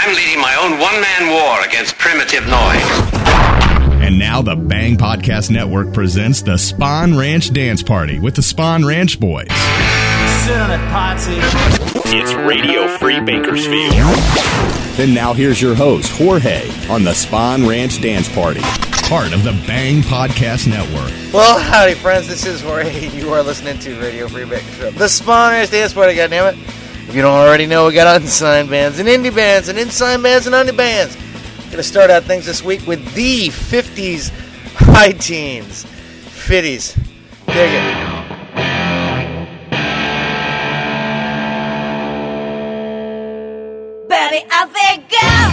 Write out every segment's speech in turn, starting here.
I'm leading my own one man war against primitive noise. And now the Bang Podcast Network presents the Spawn Ranch Dance Party with the Spawn Ranch Boys. It's Radio Free Bakersfield. And now here's your host, Jorge, on the Spawn Ranch Dance Party, part of the Bang Podcast Network. Well, howdy, friends. This is Jorge. You are listening to Radio Free Bakersfield. The Spawn Ranch Dance Party, goddammit. If you don't already know, we got unsigned bands and indie bands and unsigned bands and indie bands. Gonna start out things this week with the 50s high teens. Fitties. Dig it. Betty, I think go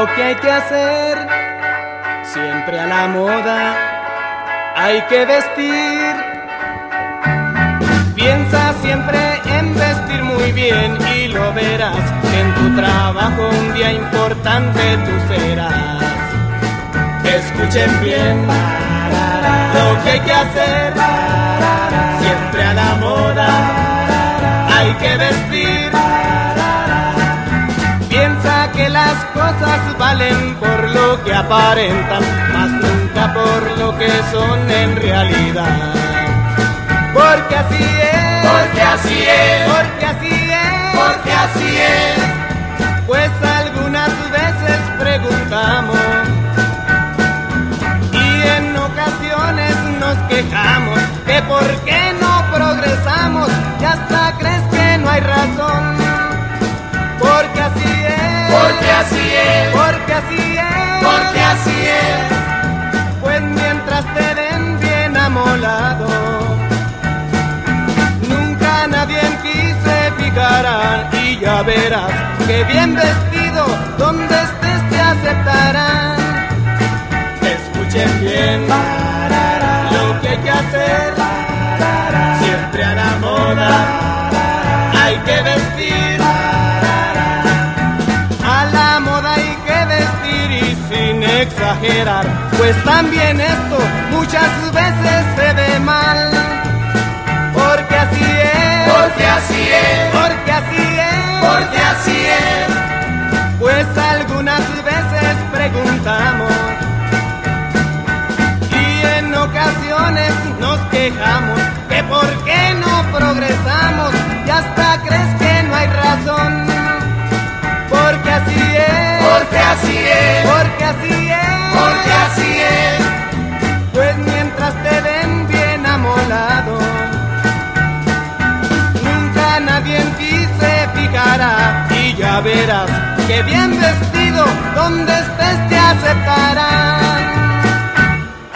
lo que hay que hacer. Siempre a la moda hay que vestir. Piensa siempre en vestir muy bien y lo verás en tu trabajo un día importante tú serás. Escuchen bien lo que hay que hacer. Siempre a la moda hay que vestir. Las cosas valen por lo que aparentan, más nunca por lo que son en realidad. Porque así es. Porque así es. Porque así es. Porque así es. Pues algunas veces preguntamos y en ocasiones nos quejamos que por qué así es. Porque así es. Pues mientras te den bien amolado, nunca nadie en ti se fijará y ya verás que bien vestido donde estés te aceptarán. Escuchen bien lo que hay que hacer, siempre a la moda exagerar, pues también esto muchas veces se ve mal. Porque así es, Porque así es. porque así es, Porque así es. pues algunas veces preguntamos y en ocasiones nos quejamos que por qué no progresamos y hasta crees que no hay razón. Porque así es, Porque así es. porque así es, ya verás que bien vestido donde estés te aceptarán.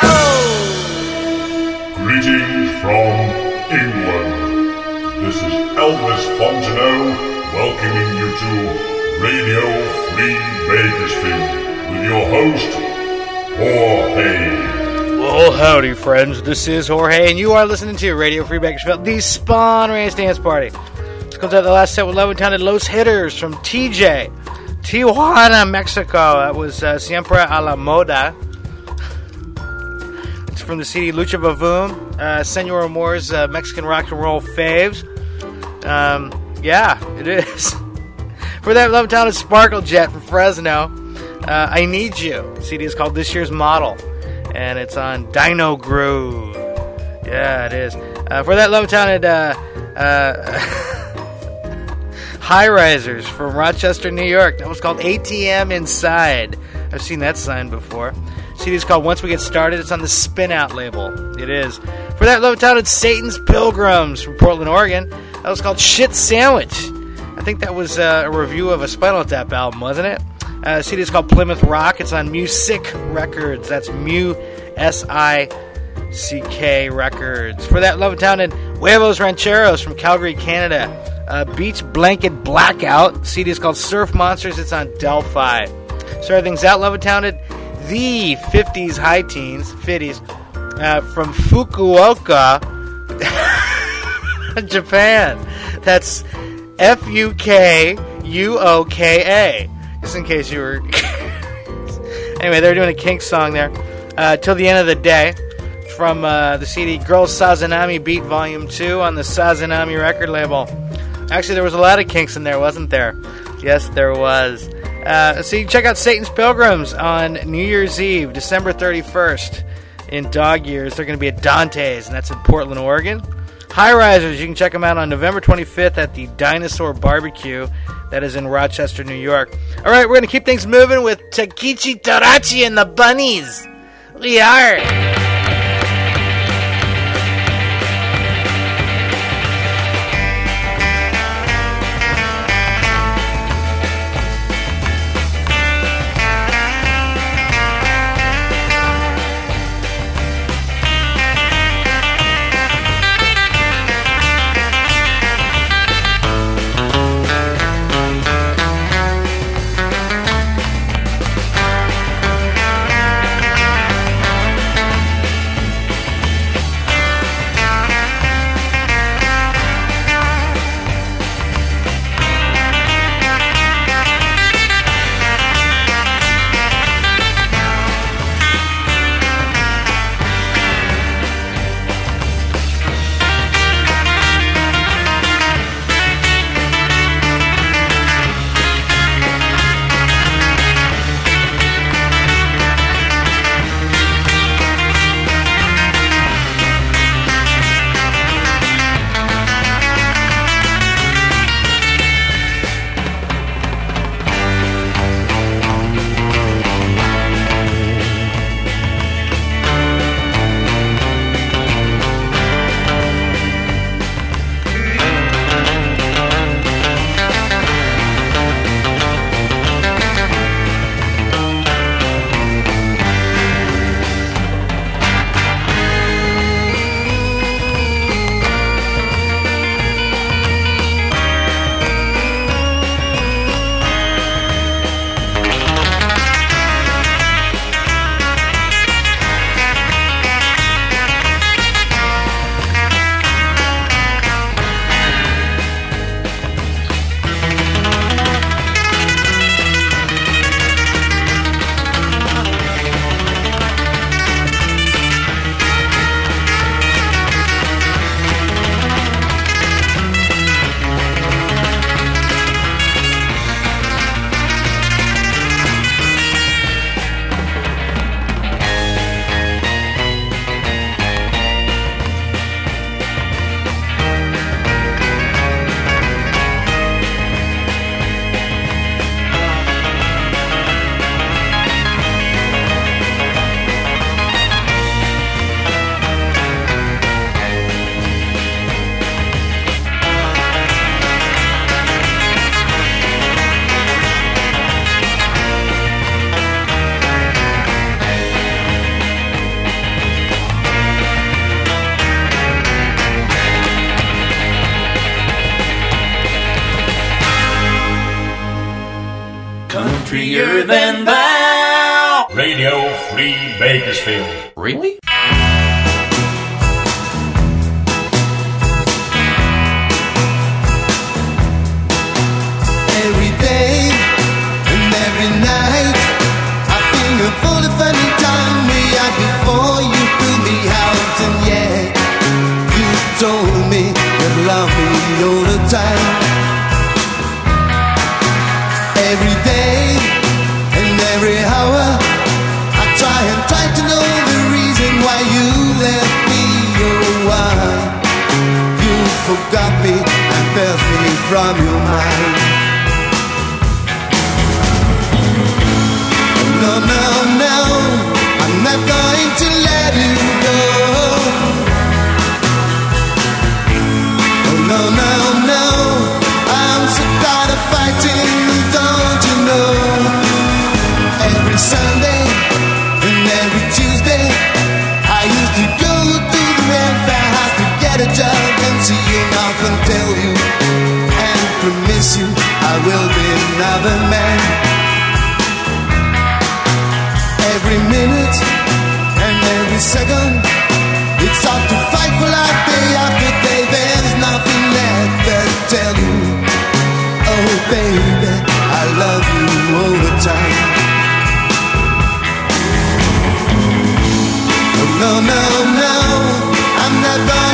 Oh. Greetings from England. This is Elvis Fontenot welcoming you to Radio Free Bakersfield with your host, Jorge. Well, howdy, friends. This is Jorge, and you are listening to Radio Free Bakersfield, the Spawn Ranch Dance Party. Comes out the last set with Levittown and Los Hitters from TJ. Tijuana, Mexico. That was uh, Siempre a la Moda. It's from the CD Lucha Vavoom, uh, Senor Amore's uh, Mexican rock and roll faves. Um, yeah, it is. For that, Levittown is Sparkle Jet from Fresno. Uh, I Need You. The CD is called This Year's Model, and it's on Dino Groove. Yeah, it is. Uh, for that low-talented uh, uh, high risers from Rochester, New York. That was called ATM Inside. I've seen that sign before. CD is called Once We Get Started. It's on the Spin Out label. It is. For that low-talented Satan's Pilgrims from Portland, Oregon. That was called Shit Sandwich. I think that was uh, a review of a Spinal Tap album, wasn't it? Uh, CD is called Plymouth Rock. It's on Musick Records. That's Mu S I C K Records. For that love talented Huevos Rancheros from Calgary, Canada. Uh, Beach Blanket Blackout. CD is called Surf Monsters. It's on Del-Fi. Starting things out, love talented the 50s high teens, 50s, uh, from Fukuoka, Japan. That's F U K U O K A. Just in case you were. anyway, they're doing a Kink song there. Uh, Till the end of the day. From uh, the CD Girls Sazanami Beat Volume 2 on the Sazanami record label. Actually, there was a lot of kinks in there, wasn't there? Yes, there was. Uh, so you check out Satan's Pilgrims on New Year's Eve, December 31st in dog years. They're going to be at Dante's, and that's in Portland, Oregon. High Risers, you can check them out on November 25th at the Dinosaur Barbecue. That is in Rochester, New York. All right, we're going to keep things moving with Takichi Tarachi and the Bunnies. We are. Countryer than thou. Radio Free Bakersfield. Really? another man. Every minute and every second, it's hard to fight for life day after day. There's nothing left to tell you, oh baby, I love you all the time. Oh, no, no, no, I'm not gonna.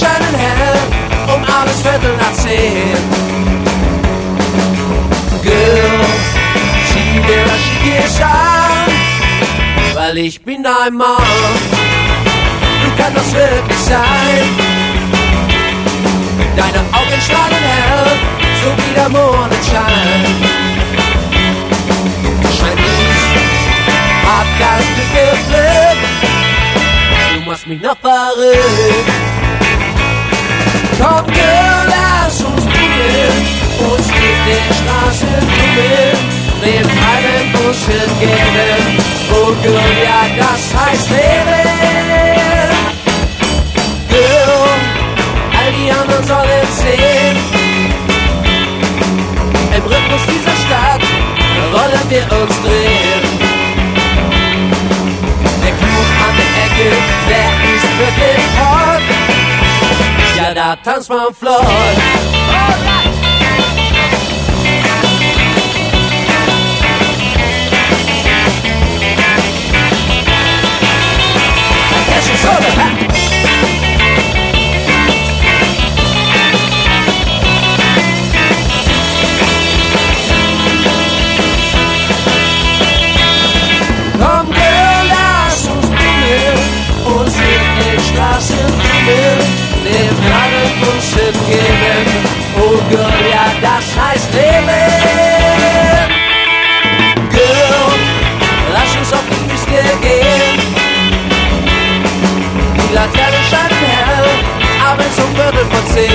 scheinen hell, um alles Viertel nach zehn. Girl, zieh dir das Schickes an, weil ich bin dein Mann. Du kannst das wirklich sein. Deine Augen strahlen hell, so wie der Mondenschein. Schein ich, hab das Glück Du machst mich noch verrückt. Tummeln, dem treiben Bullshit geben. Oh, Girl, ja, das heißt Leben. Girl, all die anderen sollen sehen. Im Rhythmus dieser Stadt wollen wir uns drehen. Der Clou an der Ecke, der ist wirklich hot. Ja, da tanzt man flott. Es geben. Oh Girl, ja, das heißt Leben. Stempel von 10.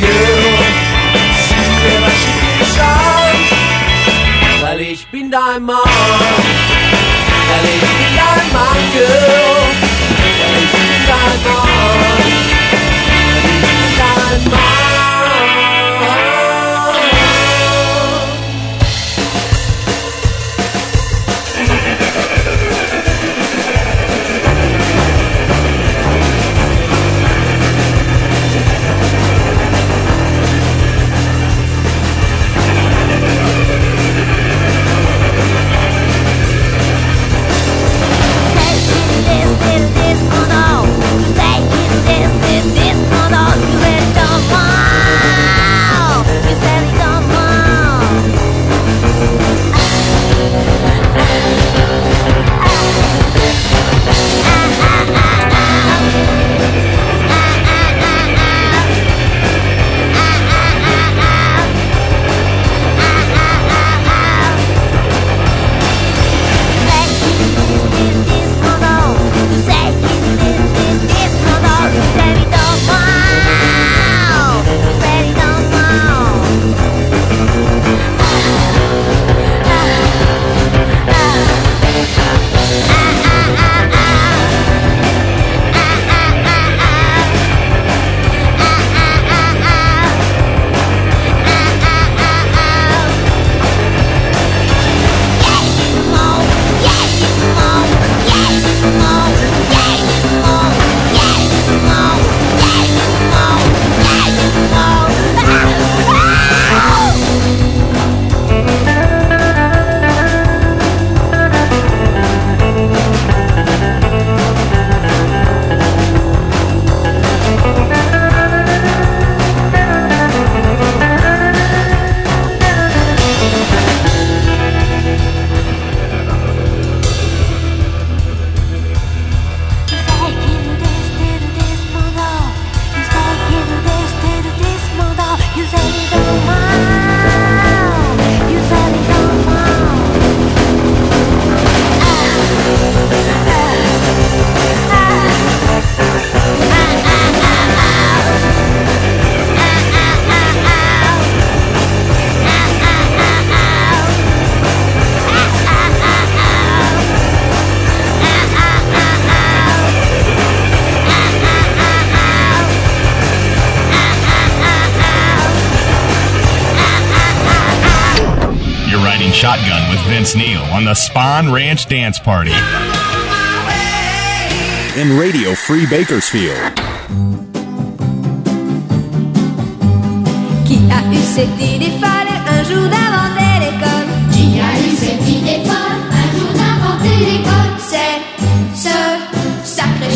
Genug, Maschinen geschaut, weil ich bin dein Mann, weil ich bin dein Mann, girl. Shotgun with Vince Neil on the Spawn Ranch Dance Party. In Radio Free Bakersfield. Qui a eu cette idée folle un jour d'inventer l'école Qui a eu cette idée folle un jour d'inventer l'école C'est ce sacré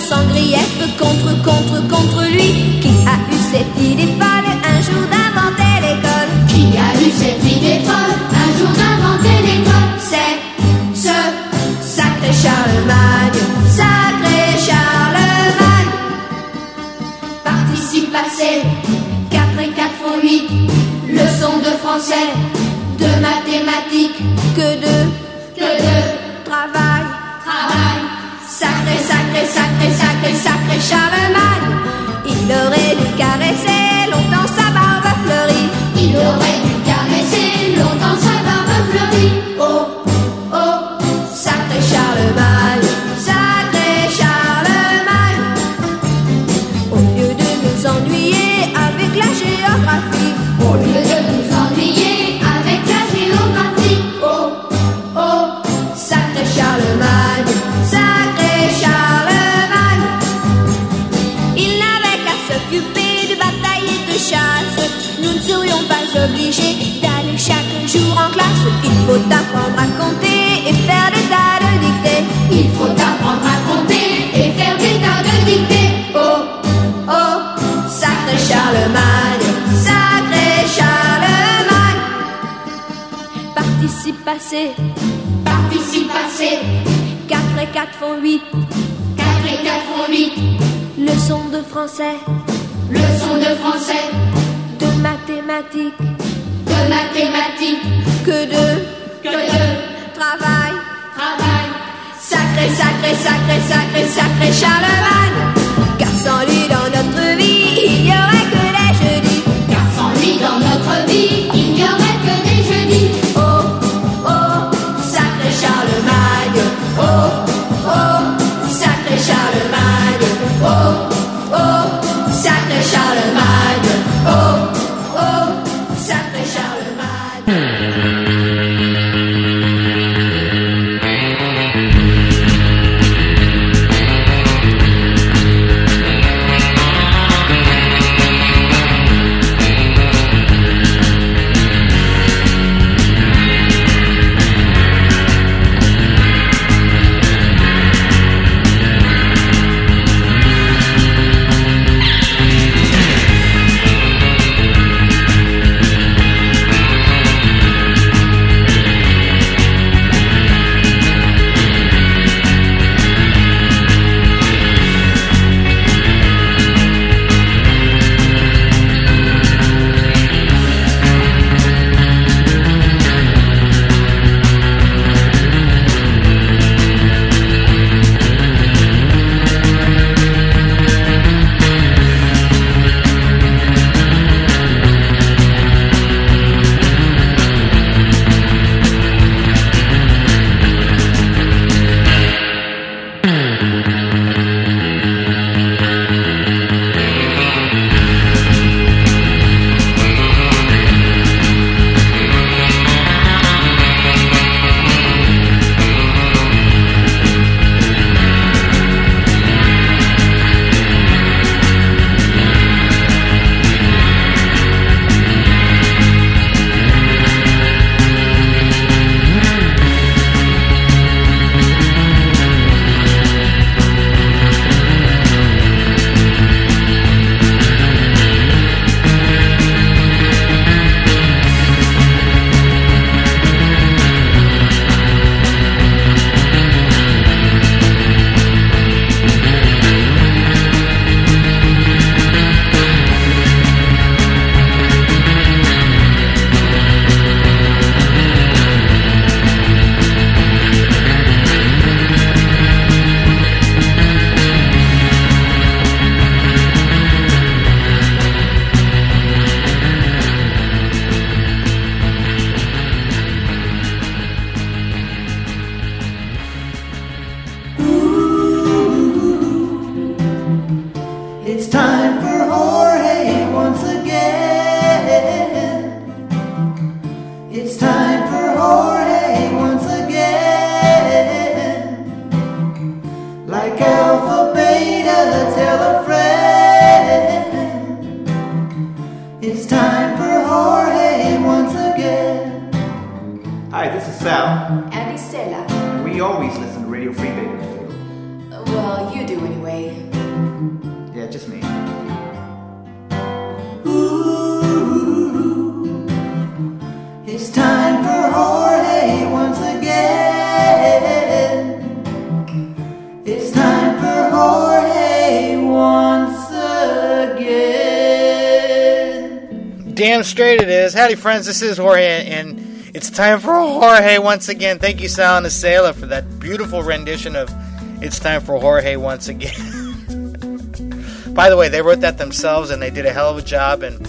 Charles grief contre, contre, contre lui. Qui a eu cette idée folle un jour d'inventer l'école? Qui a eu cette idée folle un jour d'inventer l'école? C'est ce sacré Charlemagne, sacré Charlemagne. Participe passé, 4 et 4 font 8. Leçon de français, de mathématiques, Que de Sacré, sacré, sacré, Charlemagne. Il aurait dû caresser longtemps sa barbe fleurie. Il aurait dû caresser longtemps sa barbe fleurie. Oh, oh, sacré Charlemagne, sacré Charlemagne. Au lieu de nous ennuyer avec la géographie, Au lieu de d'aller chaque jour en classe. Il faut apprendre à compter et faire des tas de dictées. Il faut apprendre à compter et faire des tas de dictées. Oh, oh, sacré Charlemagne, sacré Charlemagne. Participe passé, Participe passé, 4 et 4 font 8. 4 et 4 font 8. Leçon de français, Leçon de français, de mathématiques, de mathématiques, que de que de travail. travail. Sacré, sacré, sacré, sacré, sacré Charlemagne. Car sans lui dans notre vie, il n'y aurait que des jeudis. Car sans lui dans notre vie, il n'y aurait que des jeudis. Oh, oh, sacré Charlemagne. Oh, oh, Damn straight it is. Howdy, friends. This is Jorge, and it's time for Jorge once again. Thank you, Sal and Asela, for that beautiful rendition of It's Time for Jorge Once Again. By the way, they wrote that themselves, and they did a hell of a job. And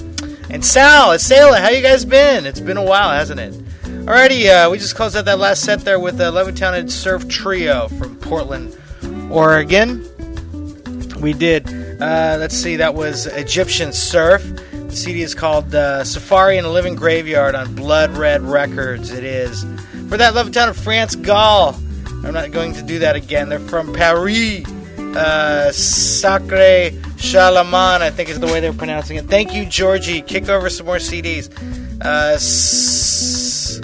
and Sal, Asela, how you guys been? It's been a while, hasn't it? Alrighty, uh, we just closed out that last set there with the Levittown Surf Trio from Portland, Oregon. We did. Uh, let's see, that was Egyptian Surf. The CD is called uh, Safari in a Living Graveyard on Blood Red Records. It is. For that Levittown of France Gall. I'm not going to do that again. They're from Paris. Uh, Sacre Charlemagne, I think is the way they're pronouncing it. Thank you, Georgie. Kick over some more CDs. Uh, s-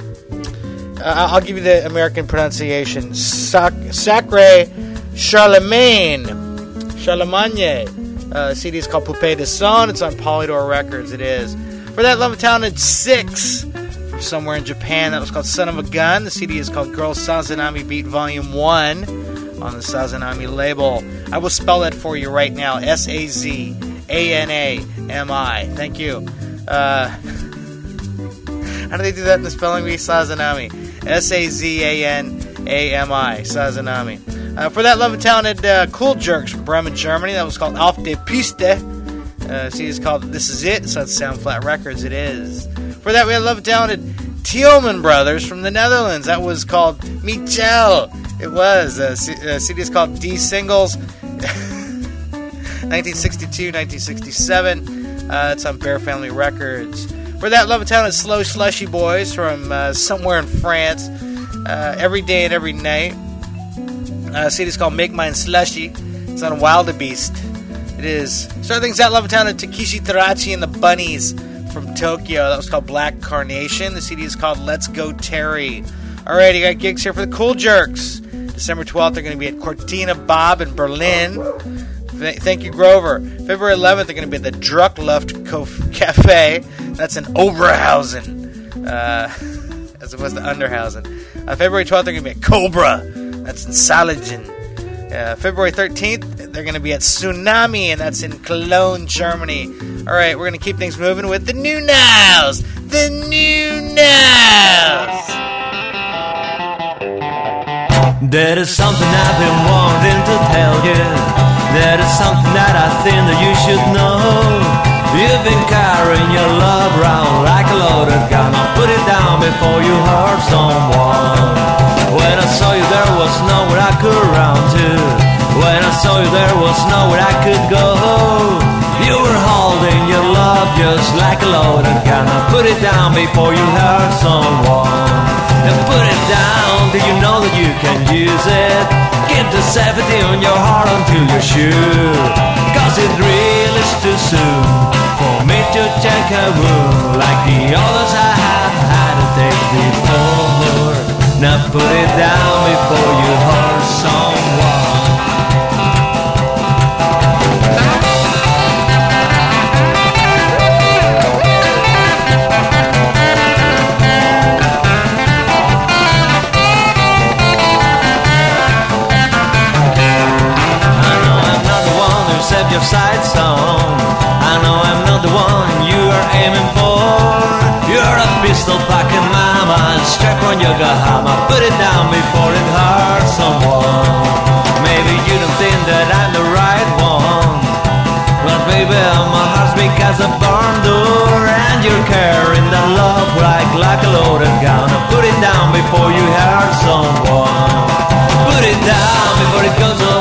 uh, I'll give you the American pronunciation. Sac- Sacre Charlemagne. Charlemagne. Uh, CD is called Poupée de Son. It's on Polydor Records. It is. For that Love Talented 6 from somewhere in Japan, that was called Son of a Gun. The CD is called Girl Sazanami Beat Volume 1 on the Sazanami label. I will spell that for you right now S A Z A N A M I. Thank you. Uh, how do they do that in the spelling bee? Sazanami. S A Z A N A M I. Sazanami. Uh, for that love and talented uh, Cool Jerks from Bremen, Germany, that was called Auf de Piste. Uh, see, it's called This Is It. It's on Sound Flat Records. It is. For that, we had love and talented Tielman Brothers from the Netherlands. That was called Michel. It was. Uh, C- uh, CD is called D Singles. 1962, 1967. Uh, it's on Bear Family Records. For that, Love and Talented Slow Slushy Boys from uh, somewhere in France. Uh, every day and every night. Uh, CD is called Make Mine Slushy. It's on Wildebeest. It is. Start things out, Love and Talented Takeshi Terauchi and the Bunnies from Tokyo. That was called Black Carnation. The CD is called Let's Go Terry. Alright, you got gigs here for the Cool Jerks. December 12th, they're going to be at Cortina Bob in Berlin. Thank you, Grover. February 11th, they're going to be at the Druckluft Cafe. That's in Oberhausen, uh, as opposed to Underhausen. Uh, February 12th, they're going to be at Cobra. That's in Solingen. Uh, February 13th, they're going to be at Tsunami, and that's in Cologne, Germany. All right, we're going to keep things moving with the new nows. The new nows. There is something I've been wanting to tell you. There is something that I think that you should know. You've been carrying your love around like a loaded gun. I'll put it down before you hurt someone. When I saw you, there was nowhere I could run to. When I saw you, there was nowhere I could go. You were holding your love just like a loaded gun. I'll put it down before you hurt someone. And put it down, do you know that you can use it? Give the safety on your heart until you're sure. Cause it really is too soon for me to check a wound like the others I have Now put it down before you hurt someone. I know I'm not the one who set your sights on. I know I'm not the one you are aiming for. You're a pistol packing mama, strap on your Gahama. Put it down before it hurts someone. Maybe you don't think that I'm the right one. But baby, my heart's big as a barn door And you're carrying that love like, like a loaded gun Put it down before you hurt someone Put it down before it goes up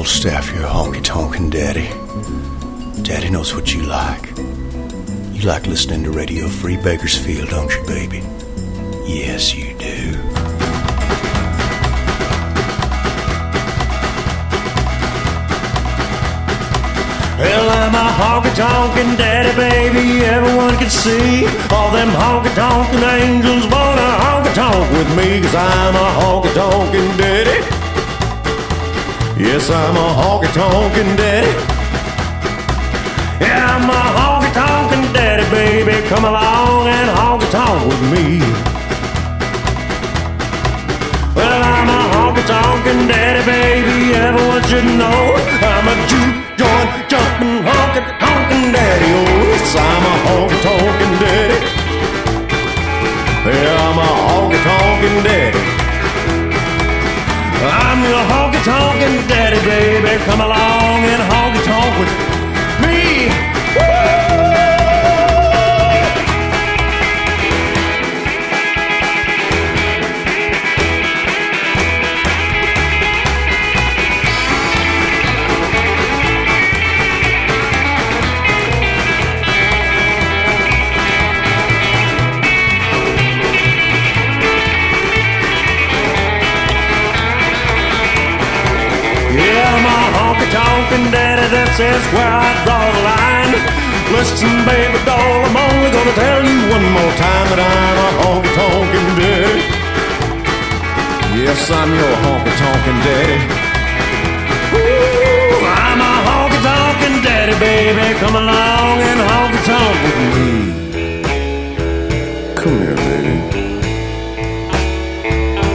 old staff your honky tonkin' daddy. Daddy knows what you like. You like listening to Radio Free Bakersfield, don't you, baby? Yes, you do. Well, I'm a honky tonkin' daddy, baby, everyone can see. All them honky tonkin' angels wanna honky tonk with me, cause I'm a honky tonkin' daddy. Yes, I'm a honky tonkin' daddy. Yeah, I'm a honky tonkin' daddy, baby. Come along and honky tonk with me. Well, I'm a honky tonkin' daddy, baby. Everyone should know I'm a juke joint jumpin' honky tonkin' daddy. Oh, yes, I'm a honky tonkin' daddy. Yeah, I'm a honky tonkin' daddy. I'm your honky talking daddy, baby. Come along and honky tonk with me. Woo! That's where I draw the line. Listen, baby doll, I'm only gonna tell you one more time that I'm a honky tonkin' daddy. Yes, I'm your honky tonkin' daddy. Ooh, I'm a honky tonkin' daddy, baby. Come along and honky tonk with me. Come here, baby.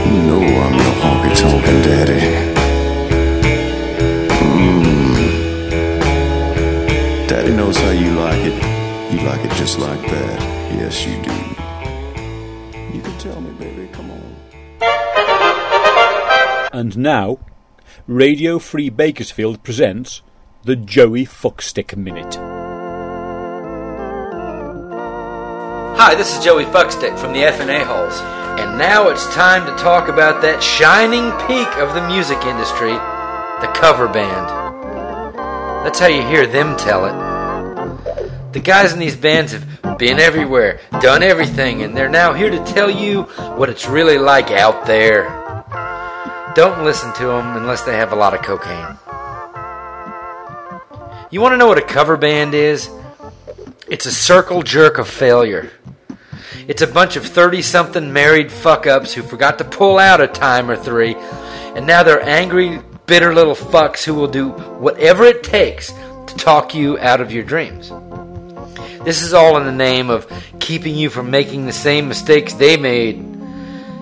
You know I'm your honky tonkin' daddy. Just like that. Yes, you do. You can tell me, baby. Come on. And now, Radio Free Bakersfield presents the Joey Fuckstick Minute. Hi, this is Joey Fuckstick from the F&A Halls, and now it's time to talk about that shining peak of the music industry, the cover band. That's how you hear them tell it. The guys in these bands have been everywhere, done everything, and they're now here to tell you what it's really like out there. Don't listen to them unless they have a lot of cocaine. You want to know what a cover band is? It's a circle jerk of failure. It's a bunch of 30 something married fuck ups who forgot to pull out a time or three, and now they're angry, bitter little fucks who will do whatever it takes to talk you out of your dreams. This is all in the name of keeping you from making the same mistakes they made.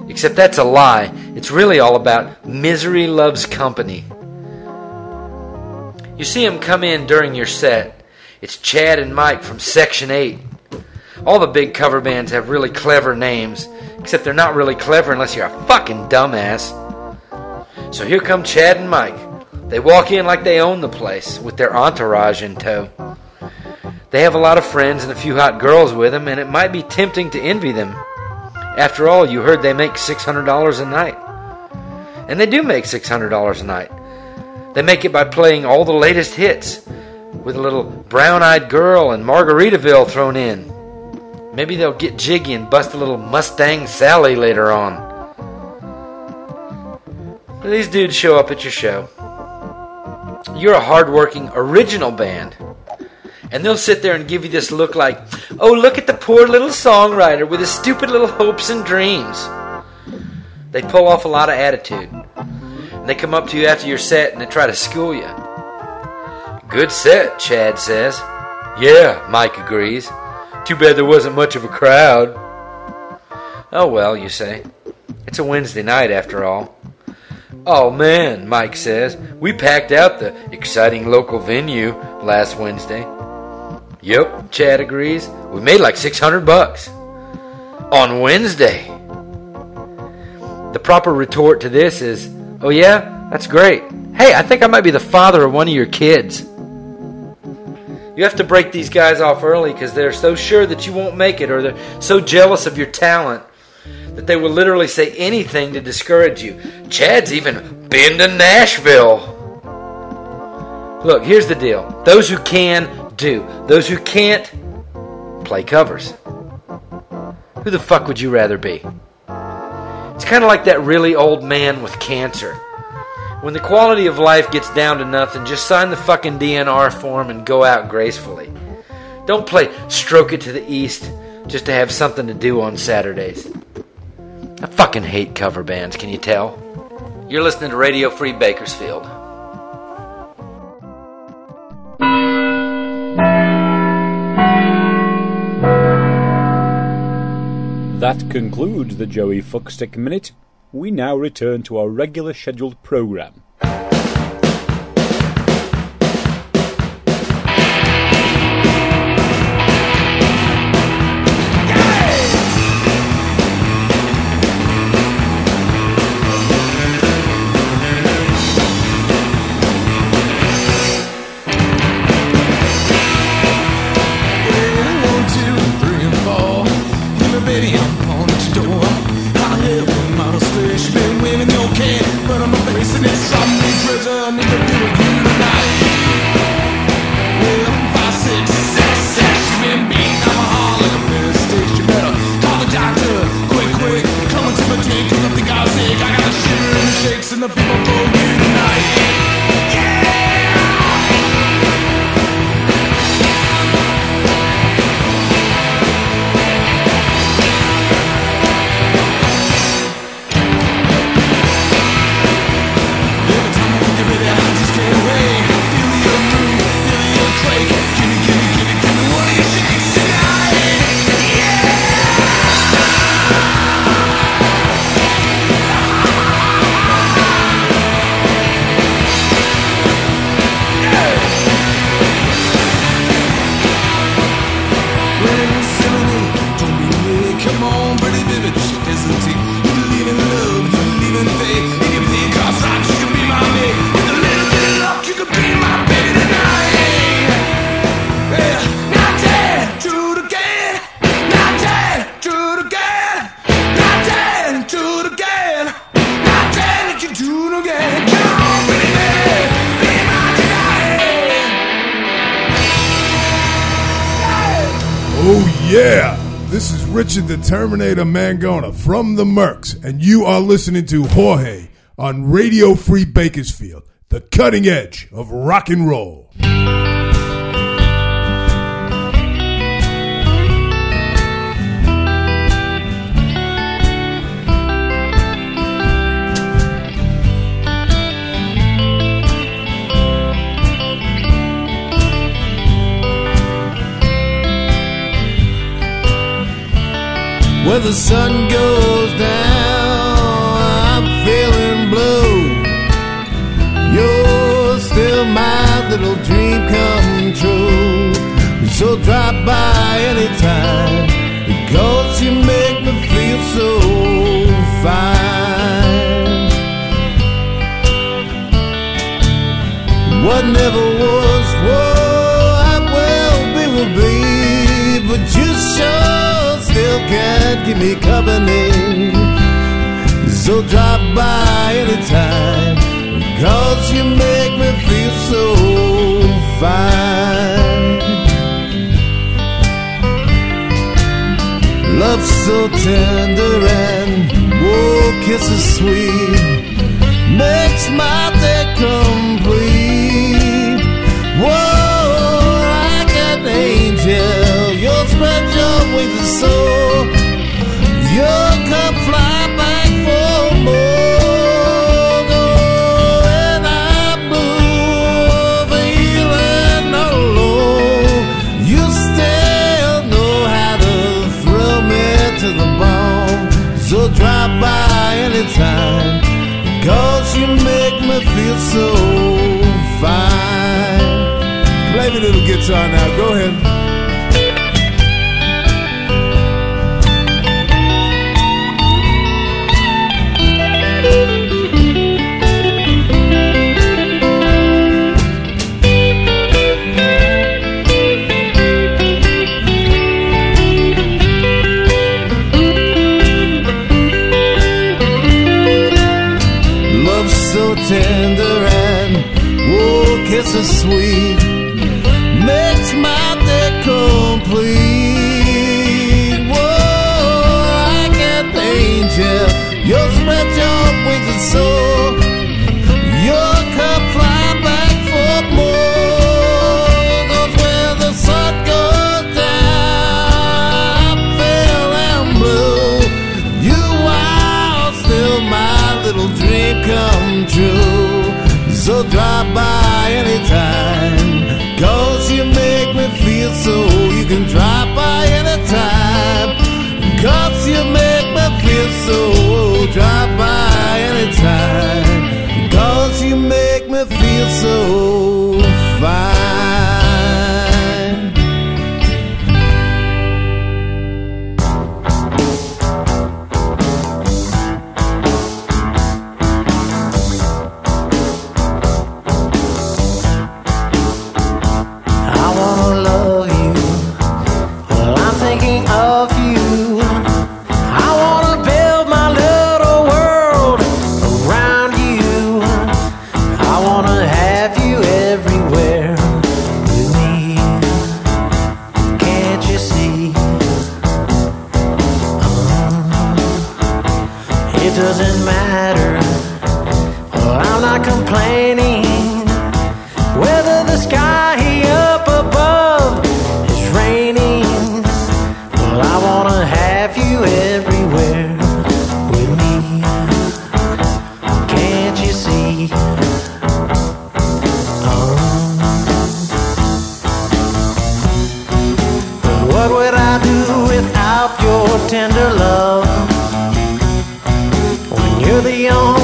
Except that's a lie. It's really all about misery loves company. You see them come in during your set. It's Chad and Mike from Section 8. All the big cover bands have really clever names, except they're not really clever unless you're a fucking dumbass. So here come Chad and Mike. They walk in like they own the place, with their entourage in tow. They have a lot of friends and a few hot girls with them, and it might be tempting to envy them. After all, you heard they make $600 a night. And they do make $600 a night. They make it by playing all the latest hits, with a little brown eyed girl and Margaritaville thrown in. Maybe they'll get jiggy and bust a little Mustang Sally later on. These dudes show up at your show. You're a hardworking original band. And they'll sit there and give you this look like, oh, look at the poor little songwriter with his stupid little hopes and dreams. They pull off a lot of attitude. And they come up to you after your set and they try to school you. Good set, Chad says. Yeah, Mike agrees. Too bad there wasn't much of a crowd. Oh well, you say. It's a Wednesday night after all. Oh man, Mike says. We packed out the exciting local venue last Wednesday. Yep, Chad agrees. We made like 600 bucks. On Wednesday. The proper retort to this is, oh yeah, that's great. Hey, I think I might be the father of one of your kids. You have to break these guys off early because they're so sure that you won't make it or they're so jealous of your talent that they will literally say anything to discourage you. Chad's even been to Nashville. Look, here's the deal those who can, do. Those who can't, play covers. Who the fuck would you rather be? It's kind of like that really old man with cancer. When the quality of life gets down to nothing, just sign the fucking DNR form and go out gracefully. Don't play stroke it to the east just to have something to do on Saturdays. I fucking hate cover bands, can you tell? You're listening to Radio Free Bakersfield. That concludes the Joey Fuckstick Minute. We now return to our regular scheduled programme. Terminator Mangona from the Mercs, and you are listening to Jorge on Radio Free Bakersfield, the cutting edge of rock and roll. When the sun goes down, I'm feeling blue. You're still my little dream come true. So drop by anytime, because you make me feel so fine. What never was, what I will be, will be, but you still can't give me company. So drop by anytime, cause you make me feel so fine. Love so tender and whoa, kisses sweet makes my day complete. Whoa, like an angel, your wings and soar. You'll come fly back for more. Oh, and I'm blue, feeling alone. You still know how to thrill me to the bone. So drop by anytime. Cause you make me feel so fine. Play me a little guitar now, go ahead. Kisses sweet makes my day complete. Whoa, like an angel, you'll spread your wings and soar.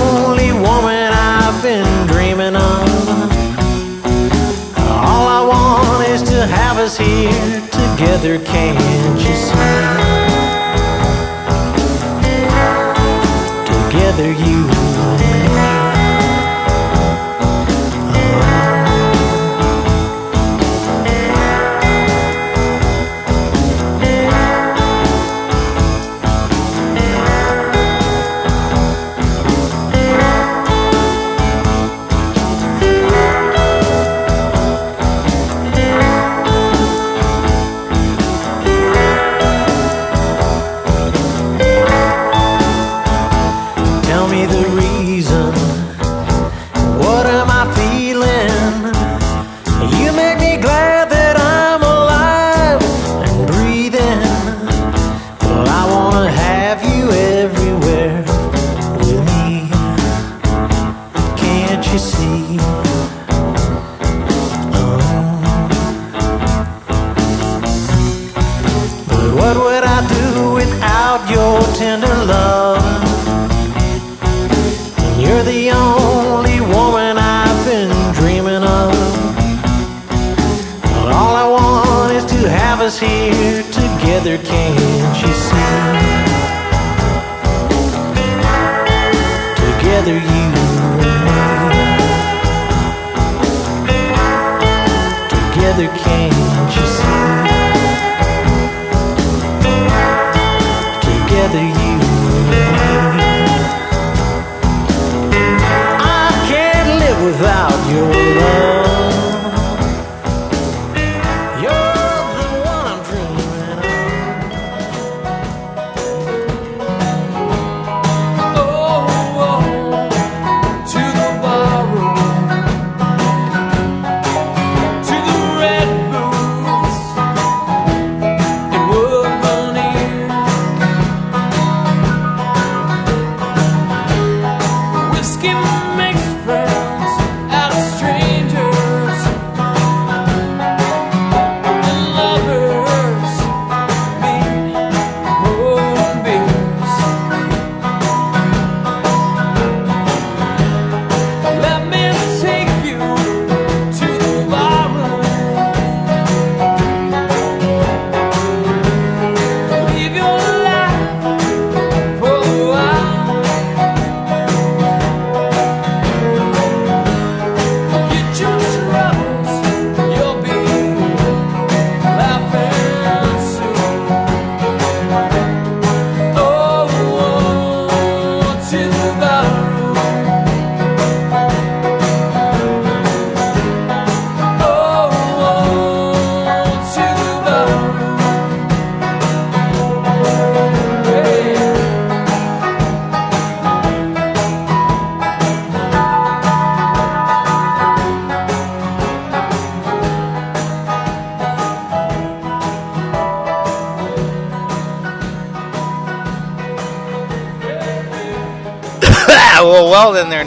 Only woman I've been dreaming of. All I want is to have us here together, can't you see?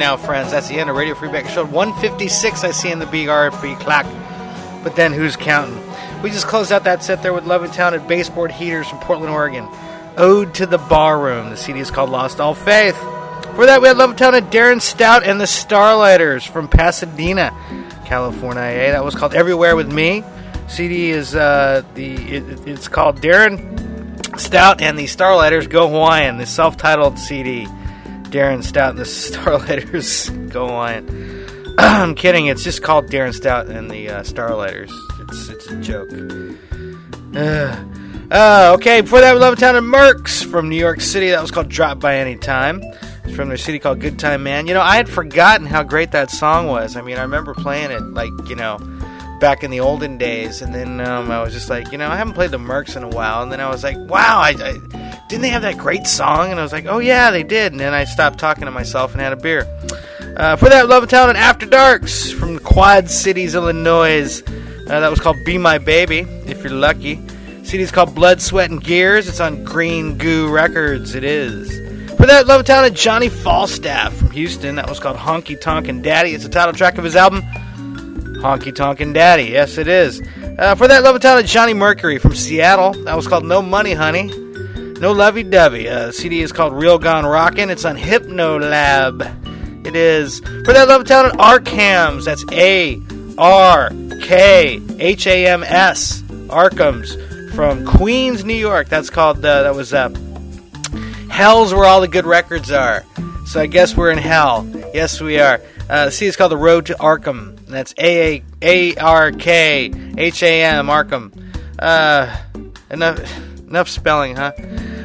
Now, friends. That's the end of Radio Free Baker Show. 156 I see in the BRB clock. But then who's counting? We just closed out that set there with Levittown at Baseboard Heaters from Portland, Oregon. Ode to the Barroom. The CD is called Lost All Faith. For that, we had Levittown at Darren Stout and the Starlighters from Pasadena, California. eh? That was called Everywhere with Me. CD is uh, the it, it's called Darren Stout and the Starlighters Go Hawaiian, the self-titled CD. Darren Stout and the Starlighters Go on. I'm kidding. It's just called Darren Stout and the uh, Starlighters. It's it's a joke. Uh, uh, okay, before that, we love Town of Mercs from New York City. That was called Drop by Any Time. It's from their city called Good Time Man. You know, I had forgotten how great that song was. I mean, I remember playing it like you know back in the olden days, and then um, I was just like, you know, I haven't played the Mercs in a while, and then I was like, wow, I, I didn't they have that great song? And I was like, oh yeah, they did. And then I stopped talking to myself and had a beer. Uh, for that, Love Town and After Darks from Quad Cities, Illinois. Uh, that was called Be My Baby, if you're lucky. CD's called Blood, Sweat, and Gears. It's on Green Goo Records. It is. For that, Love Town and Johnny Falstaff from Houston. That was called Honky Tonkin' Daddy. It's the title track of his album, Honky Tonkin' Daddy. Yes, it is. Uh, for that, Love Town and Johnny Mercury from Seattle. That was called No Money, Honey. No lovey dovey. Uh, CD is called Real Gone Rockin'. It's on Hypno Lab. It is. For that Love Town and Arkhams. That's A R K H A M S. Arkhams from Queens, New York. That's called. Uh, that was. Uh, Hell's where all the good records are. So I guess we're in hell. Yes, we are. Uh, the CD is called The Road to Arkham. That's A A A R K H A M Arkham. Uh, enough enough spelling, huh?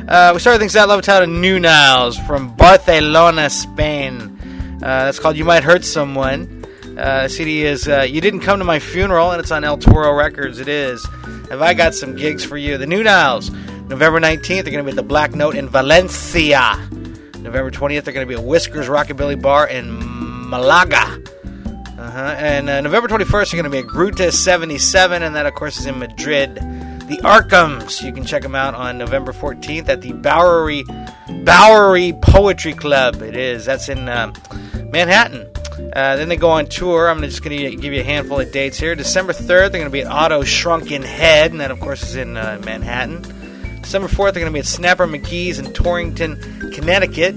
Uh, we started things out love out of Nu Niles from Barcelona, Spain. Uh, that's called You Might Hurt Someone. Uh, CD is uh, You Didn't Come to My Funeral, and it's on El Toro Records. It is. Have I got some gigs for you? The Nu Niles, November 19th, they're going to be at the Black Note in Valencia. November 20th, they're going to be at Whiskers Rockabilly Bar in Malaga. Uh-huh. And uh, November 21st, they're going to be at Gruta 77, and that, of course, is in Madrid. The Arkhams, you can check them out on November 14th at the Bowery Bowery Poetry Club. It is. That's in uh, Manhattan. Uh, then they go on tour. I'm just going to give you a handful of dates here. December 3rd, they're going to be at Otto's Shrunken Head, and that, of course, is in uh, Manhattan. December 4th, they're going to be at Snapper McGee's in Torrington, Connecticut.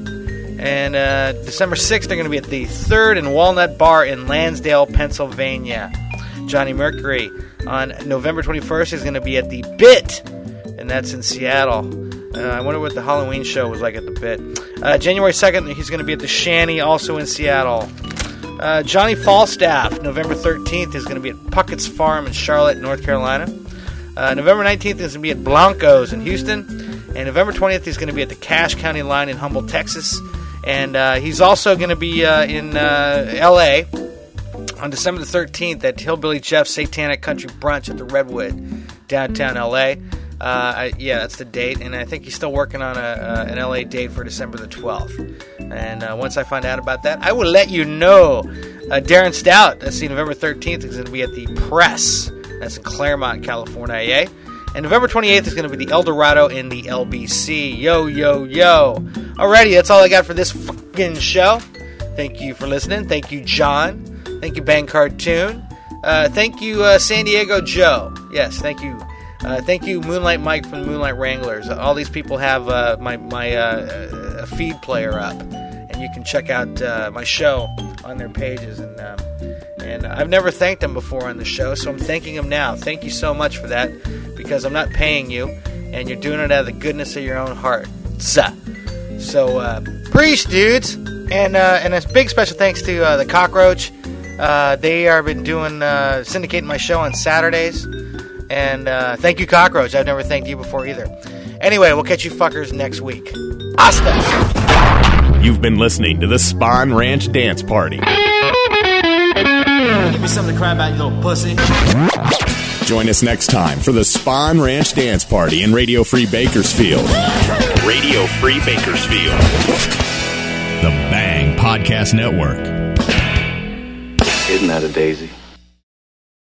And uh, December 6th, they're going to be at the Third and Walnut Bar in Lansdale, Pennsylvania. Johnny Mercury on November 21st is going to be at the Bit and that's in Seattle. Uh, I wonder what the Halloween show was like at the Bit. Uh, January 2nd, he's going to be at the Shanty, also in Seattle. Uh, Johnny Falstaff, November 13th, is going to be at Puckett's Farm in Charlotte, North Carolina. Uh, November 19th is going to be at Blanco's in Houston. And November 20th, he's going to be at the Cache County line in Humboldt, Texas. And uh, he's also going to be uh, in LA on December the 13th at Hillbilly Jeff's Satanic Country Brunch at the Redwood, downtown LA. Uh, yeah, that's the date, and I think he's still working on a, uh, an LA date for December the 12th. And uh, once I find out about that, I will let you know. Uh, Darren Stout, that's the November 13th, is going to be at the Press. That's in Claremont, California. eh? And November 28th is going to be the El Dorado in the LBC. Yo, yo, yo. Alrighty, that's all I got for this fucking show. Thank you for listening. Thank you, John. Thank you, Bang Cartoon. Uh, thank you, uh, San Diego Joe. Yes, thank you. Uh, thank you, Moonlight Mike from Moonlight Wranglers. All these people have uh, my my uh, feed player up, and you can check out uh, my show on their pages. And um, and I've never thanked them before on the show, so I'm thanking them now. Thank you so much for that, because I'm not paying you, and you're doing it out of the goodness of your own heart. So, uh, preach, dudes, and and a big special thanks to the Cockroach. Uh, they are been doing uh, syndicating my show on Saturdays, and uh, thank you, Cockroach. I've never thanked you before either. Anyway, we'll catch you fuckers next week. Hasta. You've been listening to the Spahn Ranch Dance Party. Give me something to cry about, you little pussy. Join us next time for the Spahn Ranch Dance Party in Radio Free Bakersfield. Radio Free Bakersfield. The Bang Podcast Network. Isn't that a daisy?